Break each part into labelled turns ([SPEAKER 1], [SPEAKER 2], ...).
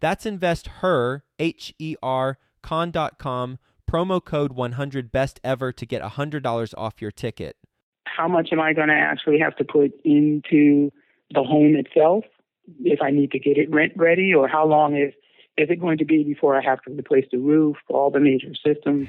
[SPEAKER 1] That's investher, H E R, con.com promo code 100 best ever to get $100 off your ticket.
[SPEAKER 2] How much am I going to actually have to put into the home itself if I need to get it rent ready or how long is is it going to be before I have to replace the roof, all the major systems?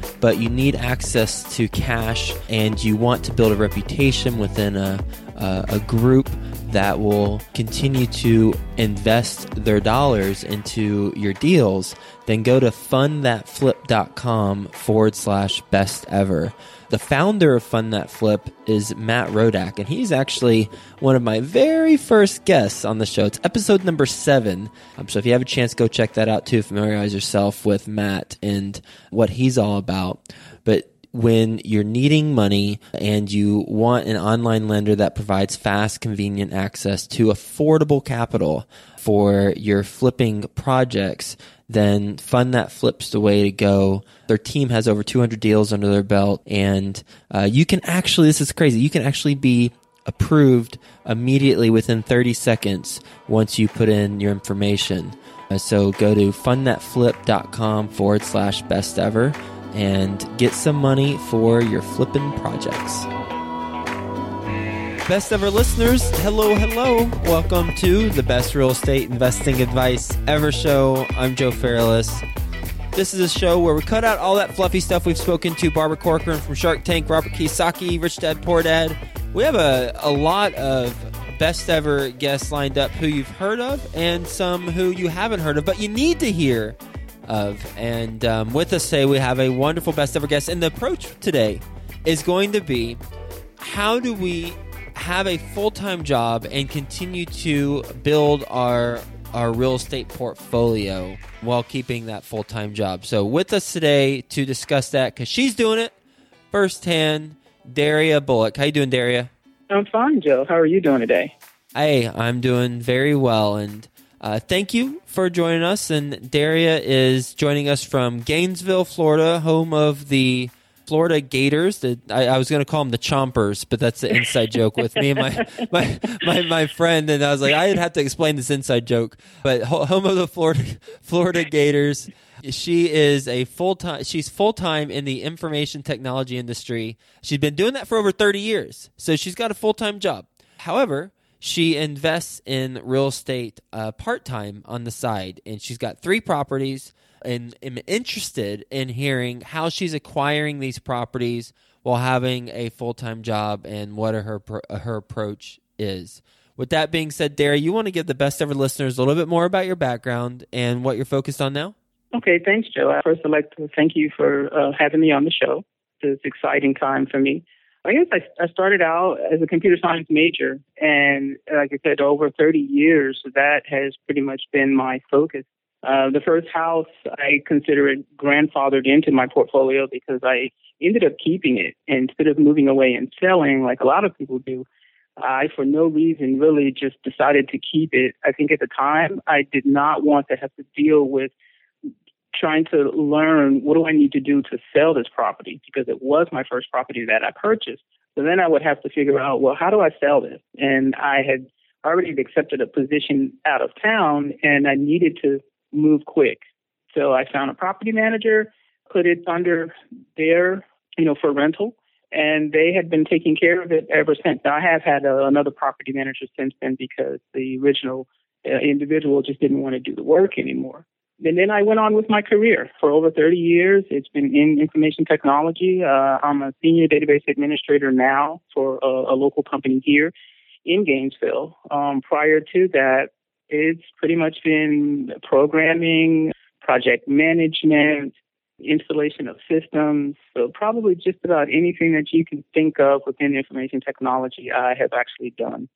[SPEAKER 1] but you need access to cash and you want to build a reputation within a, a, a group that will continue to invest their dollars into your deals, then go to fundthatflip.com forward slash best ever. The founder of Fund That Flip is Matt Rodak, and he's actually one of my very first guests on the show. It's episode number seven. Um, so if you have a chance, go check that out too. Familiarize yourself with Matt and what he's all about. When you're needing money and you want an online lender that provides fast, convenient access to affordable capital for your flipping projects, then Fund That Flip's the way to go. Their team has over 200 deals under their belt, and uh, you can actually, this is crazy, you can actually be approved immediately within 30 seconds once you put in your information. Uh, so go to fundthatflip.com forward slash best ever and get some money for your flipping projects. Best ever listeners, hello, hello. Welcome to the best real estate investing advice ever show. I'm Joe Fairless. This is a show where we cut out all that fluffy stuff we've spoken to Barbara Corcoran from Shark Tank, Robert Kiyosaki, Rich Dad Poor Dad. We have a, a lot of best ever guests lined up who you've heard of and some who you haven't heard of, but you need to hear of. And um, with us today, we have a wonderful best ever guest. And the approach today is going to be how do we have a full time job and continue to build our our real estate portfolio while keeping that full time job. So, with us today to discuss that, because she's doing it firsthand, Daria Bullock. How you doing, Daria?
[SPEAKER 2] I'm fine, Joe. How are you doing today?
[SPEAKER 1] Hey, I'm doing very well, and uh, thank you for joining us. And Daria is joining us from Gainesville, Florida, home of the Florida Gators. The, I, I was going to call them the Chompers, but that's the inside joke with me and my, my, my my friend. And I was like, I'd have to explain this inside joke. But home of the Florida Florida Gators. She is a full time. She's full time in the information technology industry. She's been doing that for over thirty years, so she's got a full time job. However, she invests in real estate uh, part time on the side, and she's got three properties and am interested in hearing how she's acquiring these properties while having a full time job and what her her approach is. With that being said, Dara, you want to give the best ever listeners a little bit more about your background and what you're focused on now?
[SPEAKER 2] Okay, thanks, Joe. First, I'd like to thank you for uh, having me on the show. It's an exciting time for me. I guess I, I started out as a computer science major, and like I said, over 30 years, that has pretty much been my focus. Uh, the first house I consider it grandfathered into my portfolio because I ended up keeping it instead of moving away and selling like a lot of people do. I, for no reason, really just decided to keep it. I think at the time I did not want to have to deal with trying to learn what do I need to do to sell this property because it was my first property that I purchased. So then I would have to figure out, well, how do I sell this? And I had already accepted a position out of town and I needed to move quick. So I found a property manager, put it under their, you know, for rental, and they had been taking care of it ever since. Now I have had a, another property manager since then because the original uh, individual just didn't want to do the work anymore. And then I went on with my career for over 30 years. It's been in information technology. Uh, I'm a senior database administrator now for a, a local company here in Gainesville. Um, prior to that, it's pretty much been programming, project management, installation of systems. So probably just about anything that you can think of within information technology, I have actually done.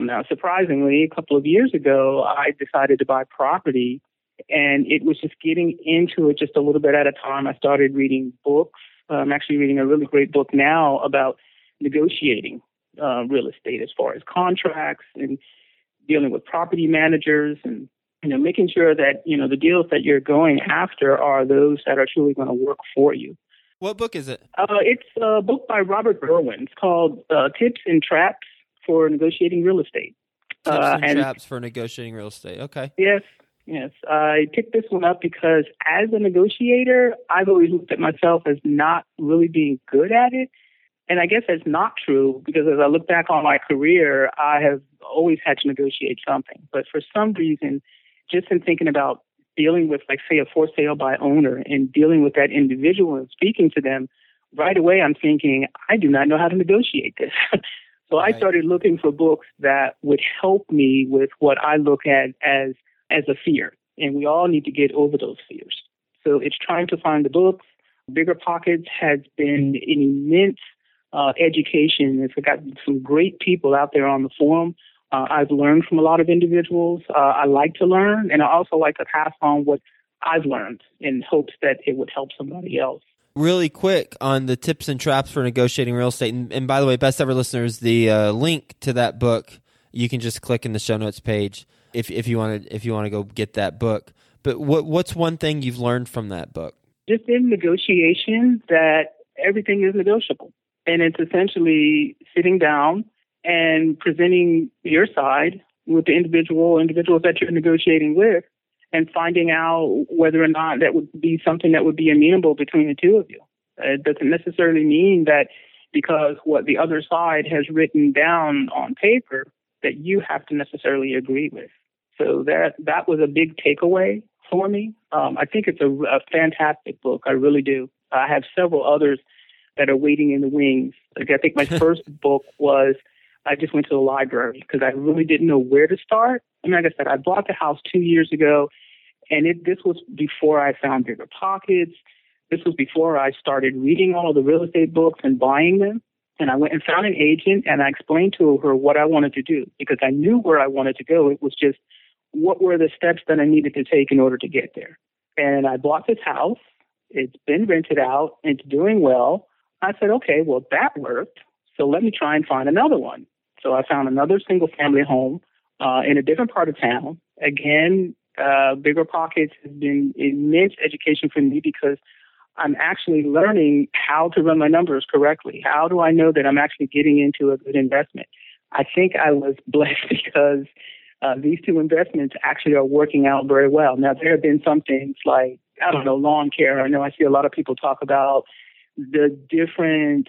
[SPEAKER 2] Now, surprisingly, a couple of years ago, I decided to buy property and it was just getting into it just a little bit at a time. I started reading books. I'm actually reading a really great book now about negotiating uh, real estate as far as contracts and dealing with property managers and you know making sure that you know the deals that you're going after are those that are truly going to work for you.
[SPEAKER 1] What book is it?
[SPEAKER 2] Uh, it's a book by Robert Irwin. It's called uh, Tips and Traps for Negotiating Real Estate.
[SPEAKER 1] Tips and, and Traps for Negotiating Real Estate. Okay.
[SPEAKER 2] Yes, Yes, I picked this one up because as a negotiator, I've always looked at myself as not really being good at it. And I guess that's not true because as I look back on my career, I have always had to negotiate something. But for some reason, just in thinking about dealing with, like, say, a for sale by owner and dealing with that individual and speaking to them, right away I'm thinking, I do not know how to negotiate this. so right. I started looking for books that would help me with what I look at as as a fear. And we all need to get over those fears. So it's trying to find the books. Bigger Pockets has been an immense uh, education. It's got some great people out there on the forum. Uh, I've learned from a lot of individuals. Uh, I like to learn, and I also like to pass on what I've learned in hopes that it would help somebody else.
[SPEAKER 1] Really quick on the tips and traps for negotiating real estate. And, and by the way, best ever listeners, the uh, link to that book you can just click in the show notes page if if you want to if you want to go get that book. But what what's one thing you've learned from that book?
[SPEAKER 2] Just in negotiation, that everything is negotiable and it's essentially sitting down and presenting your side with the individual individuals that you're negotiating with and finding out whether or not that would be something that would be amenable between the two of you. It doesn't necessarily mean that because what the other side has written down on paper that you have to necessarily agree with. So that that was a big takeaway for me. Um, I think it's a, a fantastic book. I really do. I have several others that are waiting in the wings. Like I think my first book was I just went to the library because I really didn't know where to start. I mean, like I said, I bought the house two years ago, and it this was before I found bigger pockets. This was before I started reading all of the real estate books and buying them. And I went and found an agent, and I explained to her what I wanted to do because I knew where I wanted to go. It was just what were the steps that I needed to take in order to get there. And I bought this house. It's been rented out. It's doing well. I said, okay, well, that worked. So let me try and find another one. So I found another single family home uh, in a different part of town. Again, uh, Bigger Pockets has been immense education for me because I'm actually learning how to run my numbers correctly. How do I know that I'm actually getting into a good investment? I think I was blessed because uh, these two investments actually are working out very well. Now, there have been some things like, I don't know, lawn care. I know I see a lot of people talk about the different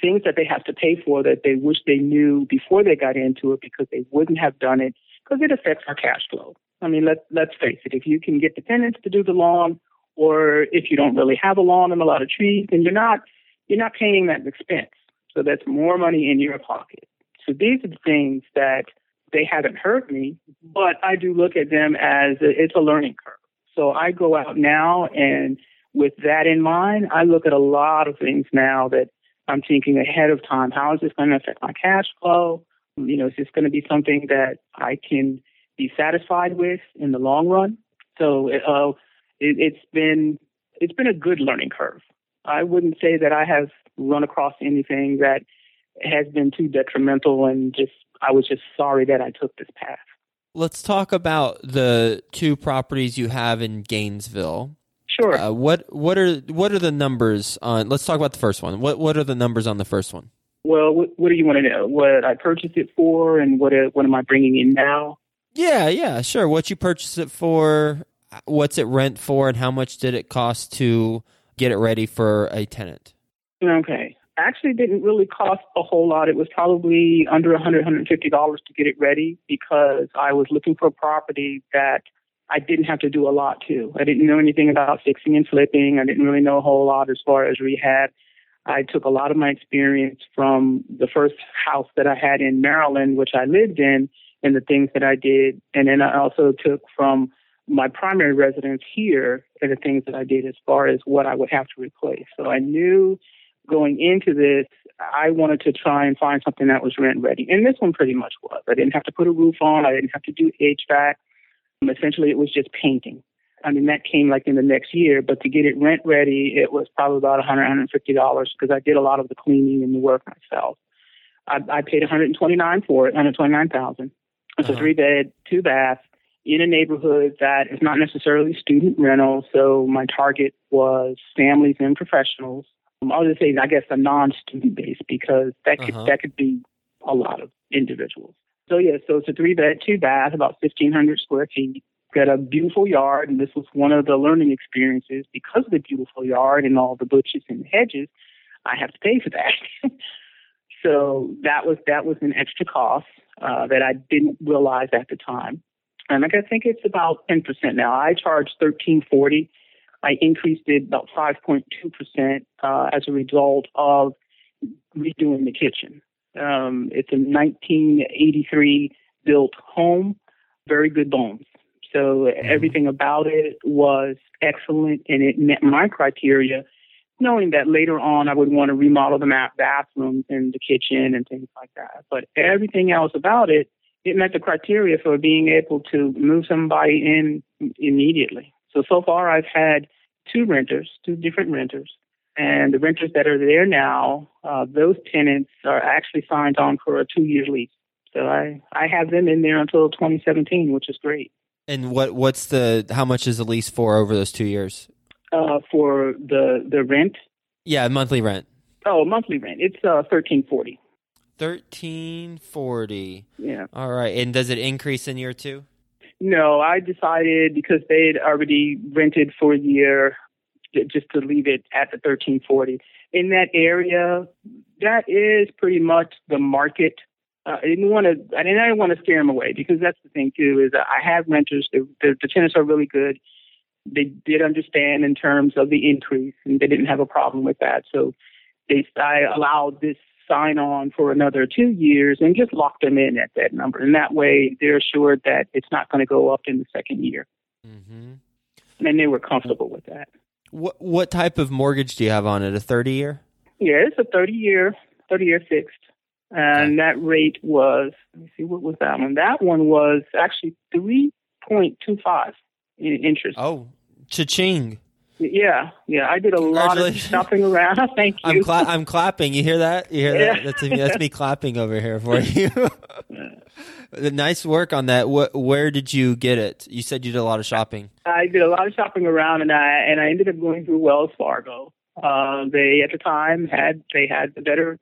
[SPEAKER 2] things that they have to pay for that they wish they knew before they got into it because they wouldn't have done it because it affects our cash flow. I mean, let, let's face it, if you can get the tenants to do the lawn, or if you don't really have a lawn and a lot of trees, then you're not you're not paying that expense. So that's more money in your pocket. So these are the things that they haven't hurt me, but I do look at them as a, it's a learning curve. So I go out now and with that in mind, I look at a lot of things now that I'm thinking ahead of time. How is this going to affect my cash flow? You know, is this going to be something that I can be satisfied with in the long run? So uh, it, it's been it's been a good learning curve. I wouldn't say that I have run across anything that has been too detrimental and just I was just sorry that I took this path.
[SPEAKER 1] Let's talk about the two properties you have in Gainesville.
[SPEAKER 2] Sure.
[SPEAKER 1] Uh, what what are what are the numbers on? Let's talk about the first one. What what are the numbers on the first one?
[SPEAKER 2] Well, what, what do you want to know? What I purchased it for, and what uh, what am I bringing in now?
[SPEAKER 1] Yeah, yeah, sure. What you purchased it for? What's it rent for? And how much did it cost to get it ready for a tenant?
[SPEAKER 2] Okay. Actually, didn't really cost a whole lot. It was probably under 100 $150 to get it ready because I was looking for a property that I didn't have to do a lot to. I didn't know anything about fixing and flipping. I didn't really know a whole lot as far as rehab. I took a lot of my experience from the first house that I had in Maryland, which I lived in, and the things that I did. And then I also took from my primary residence here and the things that I did as far as what I would have to replace. So I knew going into this, I wanted to try and find something that was rent ready. And this one pretty much was. I didn't have to put a roof on, I didn't have to do HVAC. Essentially, it was just painting. I mean, that came like in the next year, but to get it rent ready, it was probably about $100, $150 because I did a lot of the cleaning and the work myself. I, I paid 129 for it, 129,000. It's uh-huh. a three bed, two bath in a neighborhood that is not necessarily student rental. So my target was families and professionals. Um, I'll just say, I guess, a non-student base because that could uh-huh. that could be a lot of individuals. So yeah, so it's a three bed, two bath, about 1,500 square feet got a beautiful yard, and this was one of the learning experiences because of the beautiful yard and all the bushes and hedges. I have to pay for that. so that was that was an extra cost uh, that I didn't realize at the time. And like I think it's about ten percent now. I charge thirteen forty. I increased it about five point two percent uh, as a result of redoing the kitchen. Um, it's a 1983 built home, very good bones. So mm-hmm. everything about it was excellent and it met my criteria, knowing that later on I would want to remodel the bathrooms and the kitchen and things like that. But everything else about it, it met the criteria for being able to move somebody in immediately. So, so far I've had two renters, two different renters. And the renters that are there now, uh, those tenants are actually signed on for a two year lease. So I, I have them in there until 2017, which is great.
[SPEAKER 1] And what what's the how much is the lease for over those two years?
[SPEAKER 2] Uh, for the the rent.
[SPEAKER 1] Yeah, monthly rent.
[SPEAKER 2] Oh, monthly rent. It's uh thirteen forty.
[SPEAKER 1] Thirteen forty.
[SPEAKER 2] Yeah.
[SPEAKER 1] All right. And does it increase in year two?
[SPEAKER 2] No, I decided because they had already rented for a year, just to leave it at the thirteen forty. In that area, that is pretty much the market uh, I didn't want to. I didn't want to scare them away because that's the thing too. Is I have renters. The, the, the tenants are really good. They did understand in terms of the increase, and they didn't have a problem with that. So they I allowed this sign on for another two years and just lock them in at that number. And that way, they're assured that it's not going to go up in the second year. Mm-hmm. And they were comfortable with that.
[SPEAKER 1] What what type of mortgage do you have on it? A thirty year?
[SPEAKER 2] Yeah, it's a thirty year, thirty year fixed and that rate was let me see what was that one. That one was actually three point two five in interest.
[SPEAKER 1] Oh, cha-ching!
[SPEAKER 2] Yeah, yeah. I did a lot of shopping around. Thank you.
[SPEAKER 1] I'm, cla- I'm clapping. You hear that? You hear yeah. that? That's, that's me clapping over here for you. nice work on that. where did you get it? You said you did a lot of shopping.
[SPEAKER 2] I did a lot of shopping around, and I and I ended up going through Wells Fargo. Uh, they at the time had they had the better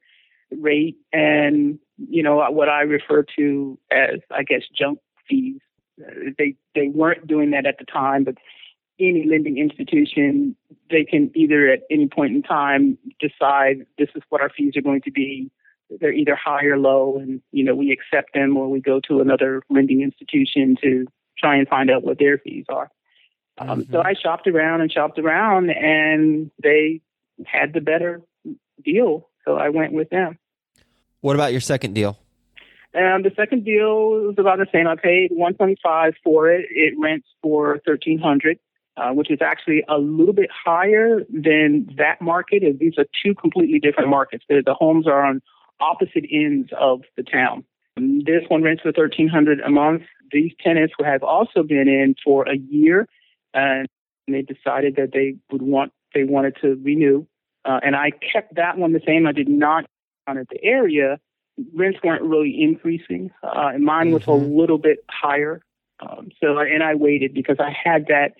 [SPEAKER 2] rate and you know what I refer to as I guess junk fees. They they weren't doing that at the time, but any lending institution they can either at any point in time decide this is what our fees are going to be. They're either high or low, and you know we accept them, or we go to another lending institution to try and find out what their fees are. Um, mm-hmm. So I shopped around and shopped around, and they had the better deal, so I went with them.
[SPEAKER 1] What about your second deal?
[SPEAKER 2] Um, the second deal was about the same. I paid one twenty five for it. It rents for thirteen hundred, uh, which is actually a little bit higher than that market. These are two completely different markets. The, the homes are on opposite ends of the town. This one rents for thirteen hundred a month. These tenants have also been in for a year, and they decided that they would want they wanted to renew. Uh, and I kept that one the same. I did not down at the area, rents weren't really increasing. Uh, and mine was mm-hmm. a little bit higher. Um, so, and I waited because I had that,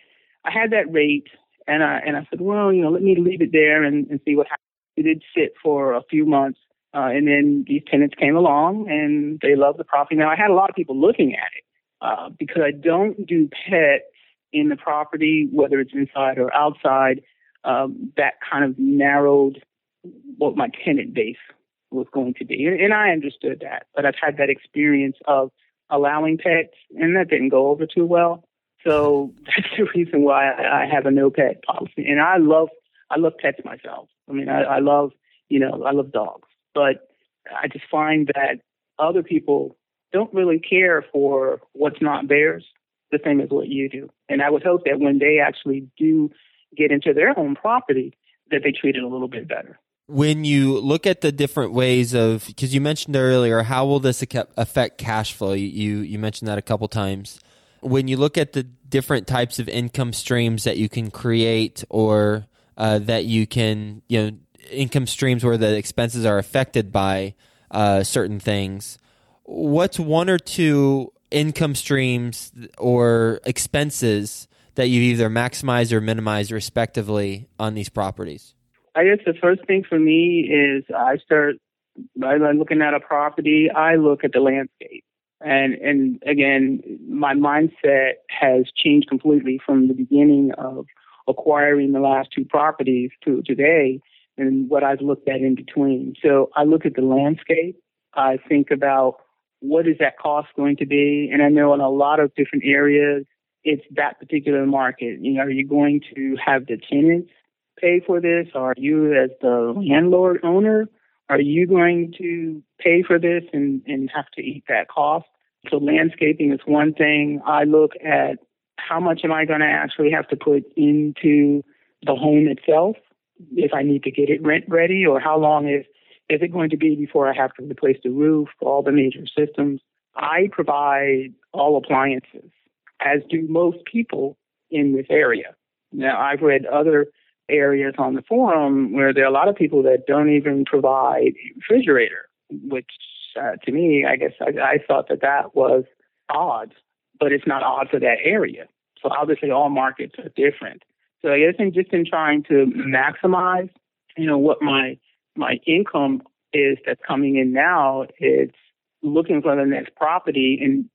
[SPEAKER 2] I had that rate And I and I said, well, you know, let me leave it there and, and see what happens. It did sit for a few months, uh, and then these tenants came along and they loved the property. Now I had a lot of people looking at it uh, because I don't do pet in the property, whether it's inside or outside. Um, that kind of narrowed what my tenant base was going to be, and, and I understood that. But I've had that experience of allowing pets, and that didn't go over too well. So that's the reason why I, I have a no pet policy. And I love I love pets myself. I mean, I, I love you know I love dogs, but I just find that other people don't really care for what's not theirs the same as what you do. And I would hope that when they actually do get into their own property, that they treat it a little bit better
[SPEAKER 1] when you look at the different ways of because you mentioned earlier how will this affect cash flow you you mentioned that a couple times when you look at the different types of income streams that you can create or uh, that you can you know income streams where the expenses are affected by uh, certain things what's one or two income streams or expenses that you either maximize or minimize respectively on these properties
[SPEAKER 2] I guess the first thing for me is I start by looking at a property. I look at the landscape, and and again, my mindset has changed completely from the beginning of acquiring the last two properties to today, and what I've looked at in between. So I look at the landscape. I think about what is that cost going to be, and I know in a lot of different areas, it's that particular market. You know, are you going to have the tenants pay for this? Are you, as the landlord owner, are you going to pay for this and, and have to eat that cost? So landscaping is one thing. I look at how much am I going to actually have to put into the home itself if I need to get it rent ready, or how long is is it going to be before I have to replace the roof, all the major systems? I provide all appliances, as do most people in this area. Now, I've read other areas on the forum where there are a lot of people that don't even provide refrigerator, which uh, to me, I guess I, I thought that that was odd, but it's not odd for that area. So obviously, all markets are different. So I guess in just in trying to maximize, you know, what my my income is that's coming in now, it's looking for the next property and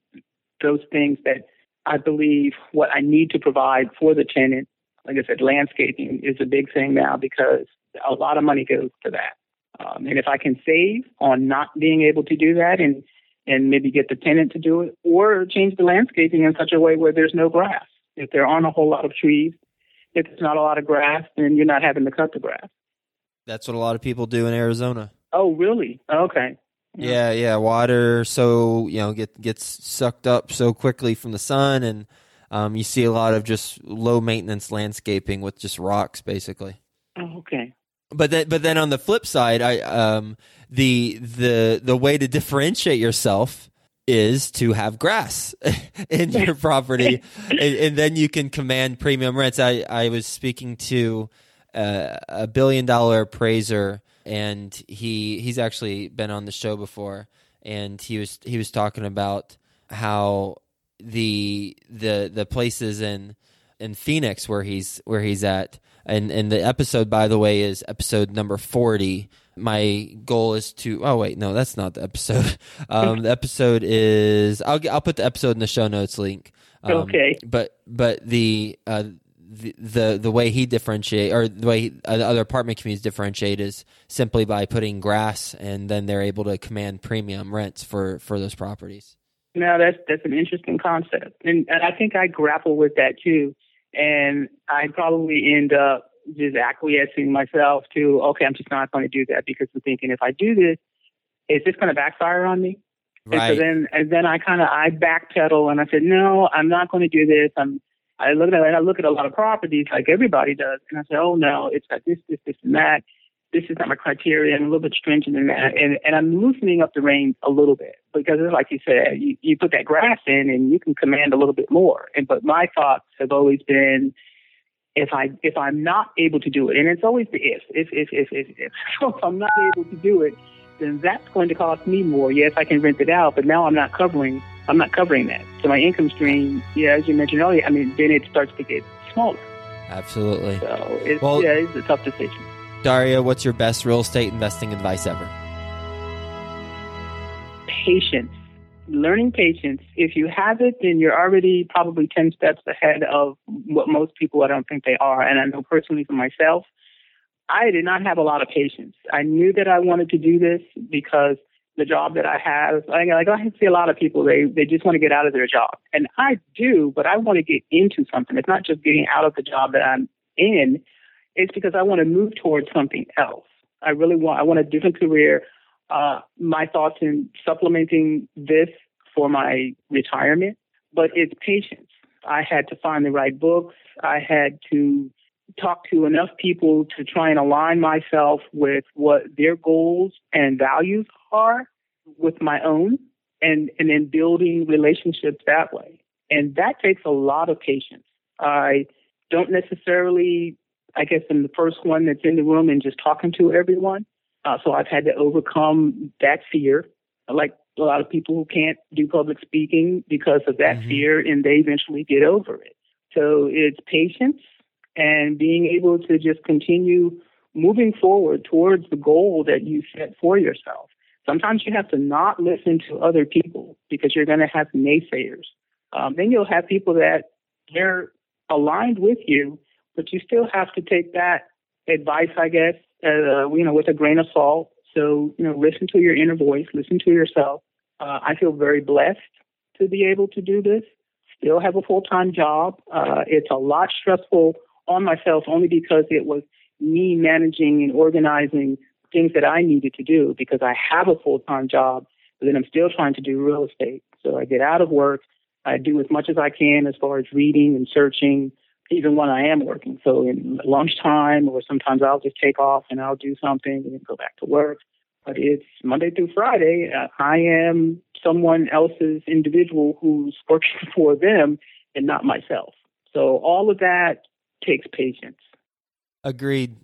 [SPEAKER 2] those things that I believe what I need to provide for the tenant like I said, landscaping is a big thing now because a lot of money goes to that. Um, and if I can save on not being able to do that and and maybe get the tenant to do it or change the landscaping in such a way where there's no grass. If there aren't a whole lot of trees, if there's not a lot of grass, then you're not having to cut the grass.
[SPEAKER 1] That's what a lot of people do in Arizona.
[SPEAKER 2] Oh, really? Okay.
[SPEAKER 1] Yeah, yeah. Water so you know get gets sucked up so quickly from the sun and um, you see a lot of just low maintenance landscaping with just rocks, basically.
[SPEAKER 2] Oh, okay.
[SPEAKER 1] But then, but then on the flip side, I um, the the the way to differentiate yourself is to have grass in your property, and, and, then you can command premium rents. I I was speaking to uh, a billion dollar appraiser, and he he's actually been on the show before, and he was he was talking about how the the the places in in Phoenix where he's where he's at. And and the episode by the way is episode number 40. My goal is to Oh wait, no, that's not the episode. Um the episode is I'll I'll put the episode in the show notes link. Um,
[SPEAKER 2] okay.
[SPEAKER 1] But but the uh the, the the way he differentiate or the way he, uh, the other apartment communities differentiate is simply by putting grass and then they're able to command premium rents for for those properties.
[SPEAKER 2] No, that's that's an interesting concept, and, and I think I grapple with that too. And I probably end up just acquiescing myself to, okay, I'm just not going to do that because I'm thinking if I do this, is this going to backfire on me?
[SPEAKER 1] Right.
[SPEAKER 2] And so then, and then I kind of I backpedal and I said, no, I'm not going to do this. I'm I look at I look at a lot of properties like everybody does, and I say, oh no, it's got this, this, this, and that this is not my criteria. I'm a little bit stringent in that. And, and I'm loosening up the reins a little bit because, it's like you said, you, you put that grass in and you can command a little bit more. And but my thoughts have always been, if I if I'm not able to do it, and it's always the if if if if if, if. So if I'm not able to do it, then that's going to cost me more. Yes, I can rent it out, but now I'm not covering I'm not covering that. So my income stream, yeah, as you mentioned earlier, I mean, then it starts to get smaller.
[SPEAKER 1] Absolutely.
[SPEAKER 2] So it's, well, yeah, it's a tough decision.
[SPEAKER 1] Daria, what's your best real estate investing advice ever?
[SPEAKER 2] Patience. Learning patience. If you have it, then you're already probably 10 steps ahead of what most people I don't think they are. And I know personally for myself, I did not have a lot of patience. I knew that I wanted to do this because the job that I have, like, like I see a lot of people, they, they just want to get out of their job. And I do, but I want to get into something. It's not just getting out of the job that I'm in. It's because I want to move towards something else. I really want, I want a different career. Uh, my thoughts in supplementing this for my retirement, but it's patience. I had to find the right books. I had to talk to enough people to try and align myself with what their goals and values are with my own and, and then building relationships that way. And that takes a lot of patience. I don't necessarily, I guess, I'm the first one that's in the room and just talking to everyone. Uh, so I've had to overcome that fear. Like a lot of people who can't do public speaking because of that mm-hmm. fear, and they eventually get over it. So it's patience and being able to just continue moving forward towards the goal that you set for yourself. Sometimes you have to not listen to other people because you're going to have naysayers. Um, then you'll have people that they're aligned with you, but you still have to take that advice, I guess, uh, you know, with a grain of salt. So, you know, listen to your inner voice, listen to yourself. Uh, I feel very blessed to be able to do this. Still have a full time job. Uh, it's a lot stressful on myself only because it was me managing and organizing things that I needed to do because I have a full time job, but then I'm still trying to do real estate. So I get out of work, I do as much as I can as far as reading and searching, even when I am working. So in lunchtime, or sometimes I'll just take off and I'll do something and go back to work. But it's Monday through Friday. Uh, I am someone else's individual who's working for them and not myself. So all of that takes patience.
[SPEAKER 1] Agreed.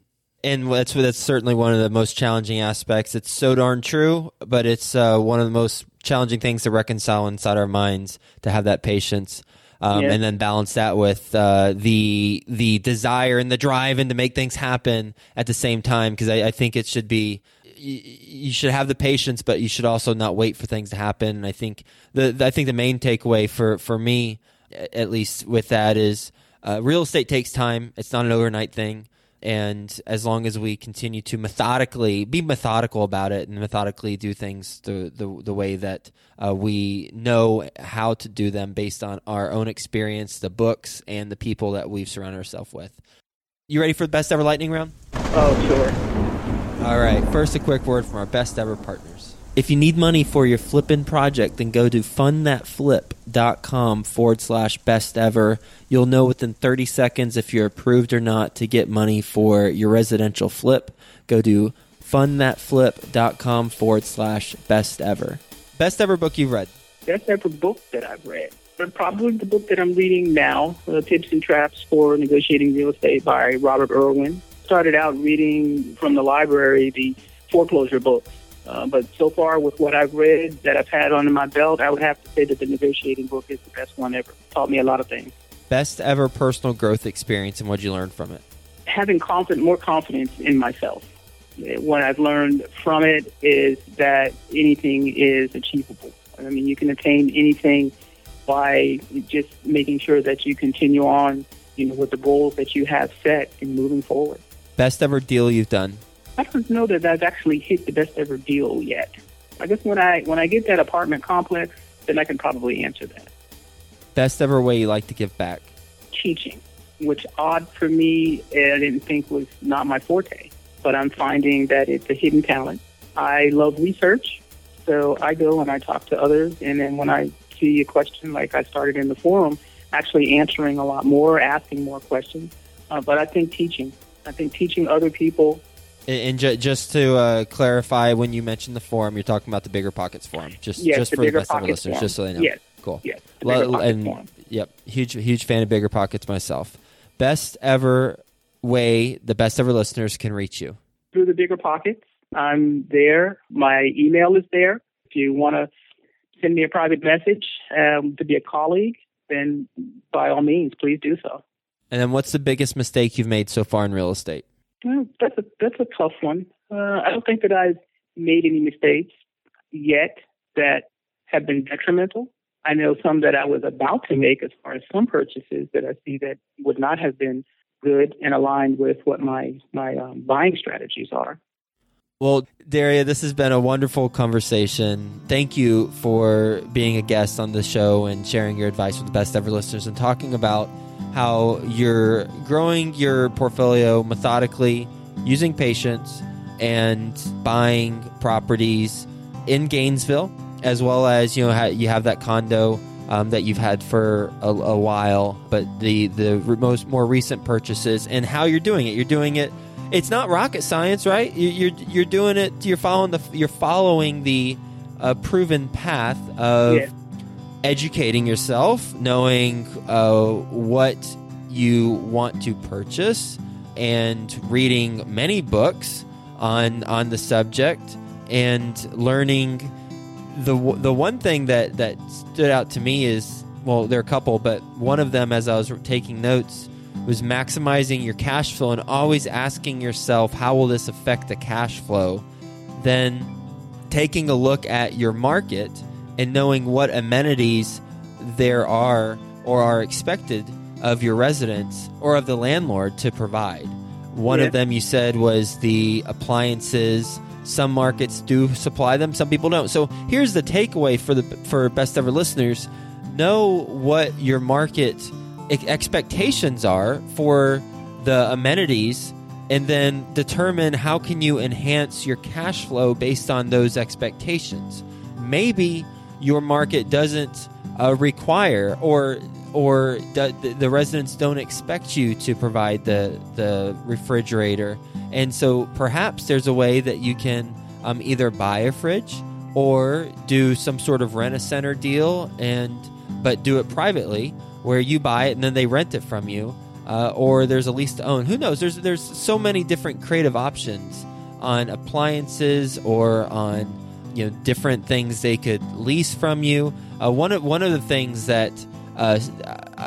[SPEAKER 1] And that's that's certainly one of the most challenging aspects. It's so darn true, but it's uh, one of the most challenging things to reconcile inside our minds to have that patience, um, and then balance that with uh, the the desire and the drive and to make things happen at the same time. Because I, I think it should be you should have the patience, but you should also not wait for things to happen. And I think the I think the main takeaway for for me, at least with that, is uh, real estate takes time. It's not an overnight thing. And as long as we continue to methodically be methodical about it and methodically do things the the, the way that uh, we know how to do them based on our own experience, the books, and the people that we've surrounded ourselves with. You ready for the best ever lightning round?
[SPEAKER 2] Oh, sure.
[SPEAKER 1] All right. First, a quick word from our best ever partners. If you need money for your flipping project, then go to fundthatflip.com forward slash best ever. You'll know within 30 seconds if you're approved or not to get money for your residential flip. Go to fundthatflip.com forward slash best ever. Best ever book you've read?
[SPEAKER 2] Best ever book that I've read. But probably the book that I'm reading now, uh, Tips and Traps for Negotiating Real Estate by Robert Irwin. Started out reading from the library the foreclosure books uh, but so far, with what I've read that I've had under my belt, I would have to say that the negotiating book is the best one ever. Taught me a lot of things.
[SPEAKER 1] Best ever personal growth experience, and what you learn from it?
[SPEAKER 2] Having confident, more confidence in myself. What I've learned from it is that anything is achievable. I mean, you can attain anything by just making sure that you continue on, you know, with the goals that you have set and moving forward.
[SPEAKER 1] Best ever deal you've done?
[SPEAKER 2] I don't know that I've actually hit the best ever deal yet. I guess when I when I get that apartment complex, then I can probably answer that.
[SPEAKER 1] Best ever way you like to give back?
[SPEAKER 2] Teaching, which odd for me, I didn't think was not my forte, but I'm finding that it's a hidden talent. I love research, so I go and I talk to others, and then when I see a question like I started in the forum, actually answering a lot more, asking more questions. Uh, but I think teaching, I think teaching other people
[SPEAKER 1] and ju- just to uh, clarify, when you mentioned the forum, you're talking about the Bigger Pockets forum, just
[SPEAKER 2] yes,
[SPEAKER 1] just
[SPEAKER 2] the
[SPEAKER 1] for the
[SPEAKER 2] best
[SPEAKER 1] of the listeners,
[SPEAKER 2] forum.
[SPEAKER 1] just so they know.
[SPEAKER 2] Yes.
[SPEAKER 1] Cool.
[SPEAKER 2] Yes. Bigger
[SPEAKER 1] and,
[SPEAKER 2] forum.
[SPEAKER 1] Yep. Huge huge fan of Bigger Pockets myself. Best ever way the best ever listeners can reach you
[SPEAKER 2] through the Bigger Pockets. I'm there. My email is there. If you want to send me a private message um, to be a colleague, then by all means, please do so.
[SPEAKER 1] And then what's the biggest mistake you've made so far in real estate?
[SPEAKER 2] Well, that's a that's a tough one. Uh, I don't think that I've made any mistakes yet that have been detrimental. I know some that I was about to make as far as some purchases that I see that would not have been good and aligned with what my my um, buying strategies are.
[SPEAKER 1] Well, Daria, this has been a wonderful conversation. Thank you for being a guest on the show and sharing your advice with the best ever listeners and talking about how you're growing your portfolio methodically, using patience, and buying properties in Gainesville, as well as you know you have that condo um, that you've had for a, a, while, but the the most more recent purchases and how you're doing it. You're doing it. It's not rocket science, right? You're you're doing it. You're following the you're following the uh, proven path of yeah. Educating yourself, knowing uh, what you want to purchase, and reading many books on on the subject and learning the the one thing that that stood out to me is well, there are a couple, but one of them, as I was taking notes, was maximizing your cash flow and always asking yourself, how will this affect the cash flow? Then taking a look at your market and knowing what amenities there are or are expected of your residents or of the landlord to provide. One yeah. of them you said was the appliances some markets do supply them, some people don't. So here's the takeaway for the for best ever listeners: know what your market expectations are for the amenities and then determine how can you enhance your cash flow based on those expectations maybe your market doesn't uh, require or or the, residents don't expect you to provide the the refrigerator. And so perhaps there's a way that you can um, either buy a fridge or do some sort of rent a center deal and but do it privately where you buy it and then they rent it from you uh, or there's a lease to own. Who knows? There's there's so many different creative options on appliances or on you know different things they could lease from you. Uh, one of one of the things that uh,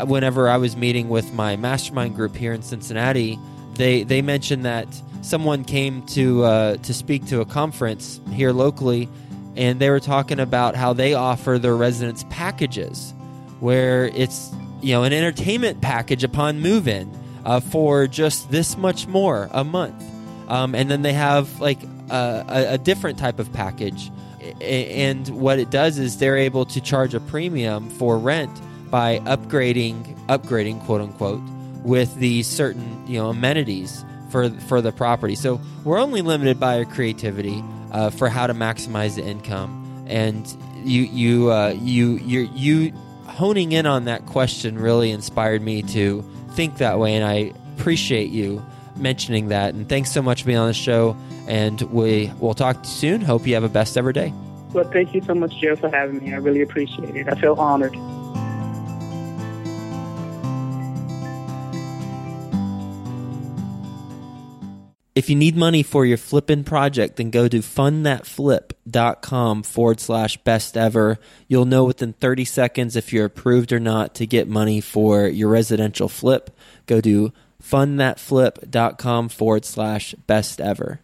[SPEAKER 1] whenever I was meeting with my mastermind group here in Cincinnati, they they mentioned that someone came to uh, to speak to a conference here locally, and they were talking about how they offer their residents packages, where it's you know an entertainment package upon move in uh, for just this much more a month, um, and then they have like a, a different type of package, and what it does is they're able to charge a premium for rent by upgrading upgrading quote unquote with these certain you know amenities for for the property. So we're only limited by our creativity uh, for how to maximize the income. And you you uh, you you you honing in on that question really inspired me to think that way, and I appreciate you mentioning that. And thanks so much for being on the show. And we will talk to you soon. Hope you have a best ever day.
[SPEAKER 2] Well, thank you so much, Joe, for having me. I really appreciate it. I feel honored.
[SPEAKER 1] If you need money for your flipping project, then go to fundthatflip.com forward slash best ever. You'll know within 30 seconds if you're approved or not to get money for your residential flip. Go to fundthatflip.com forward slash best ever.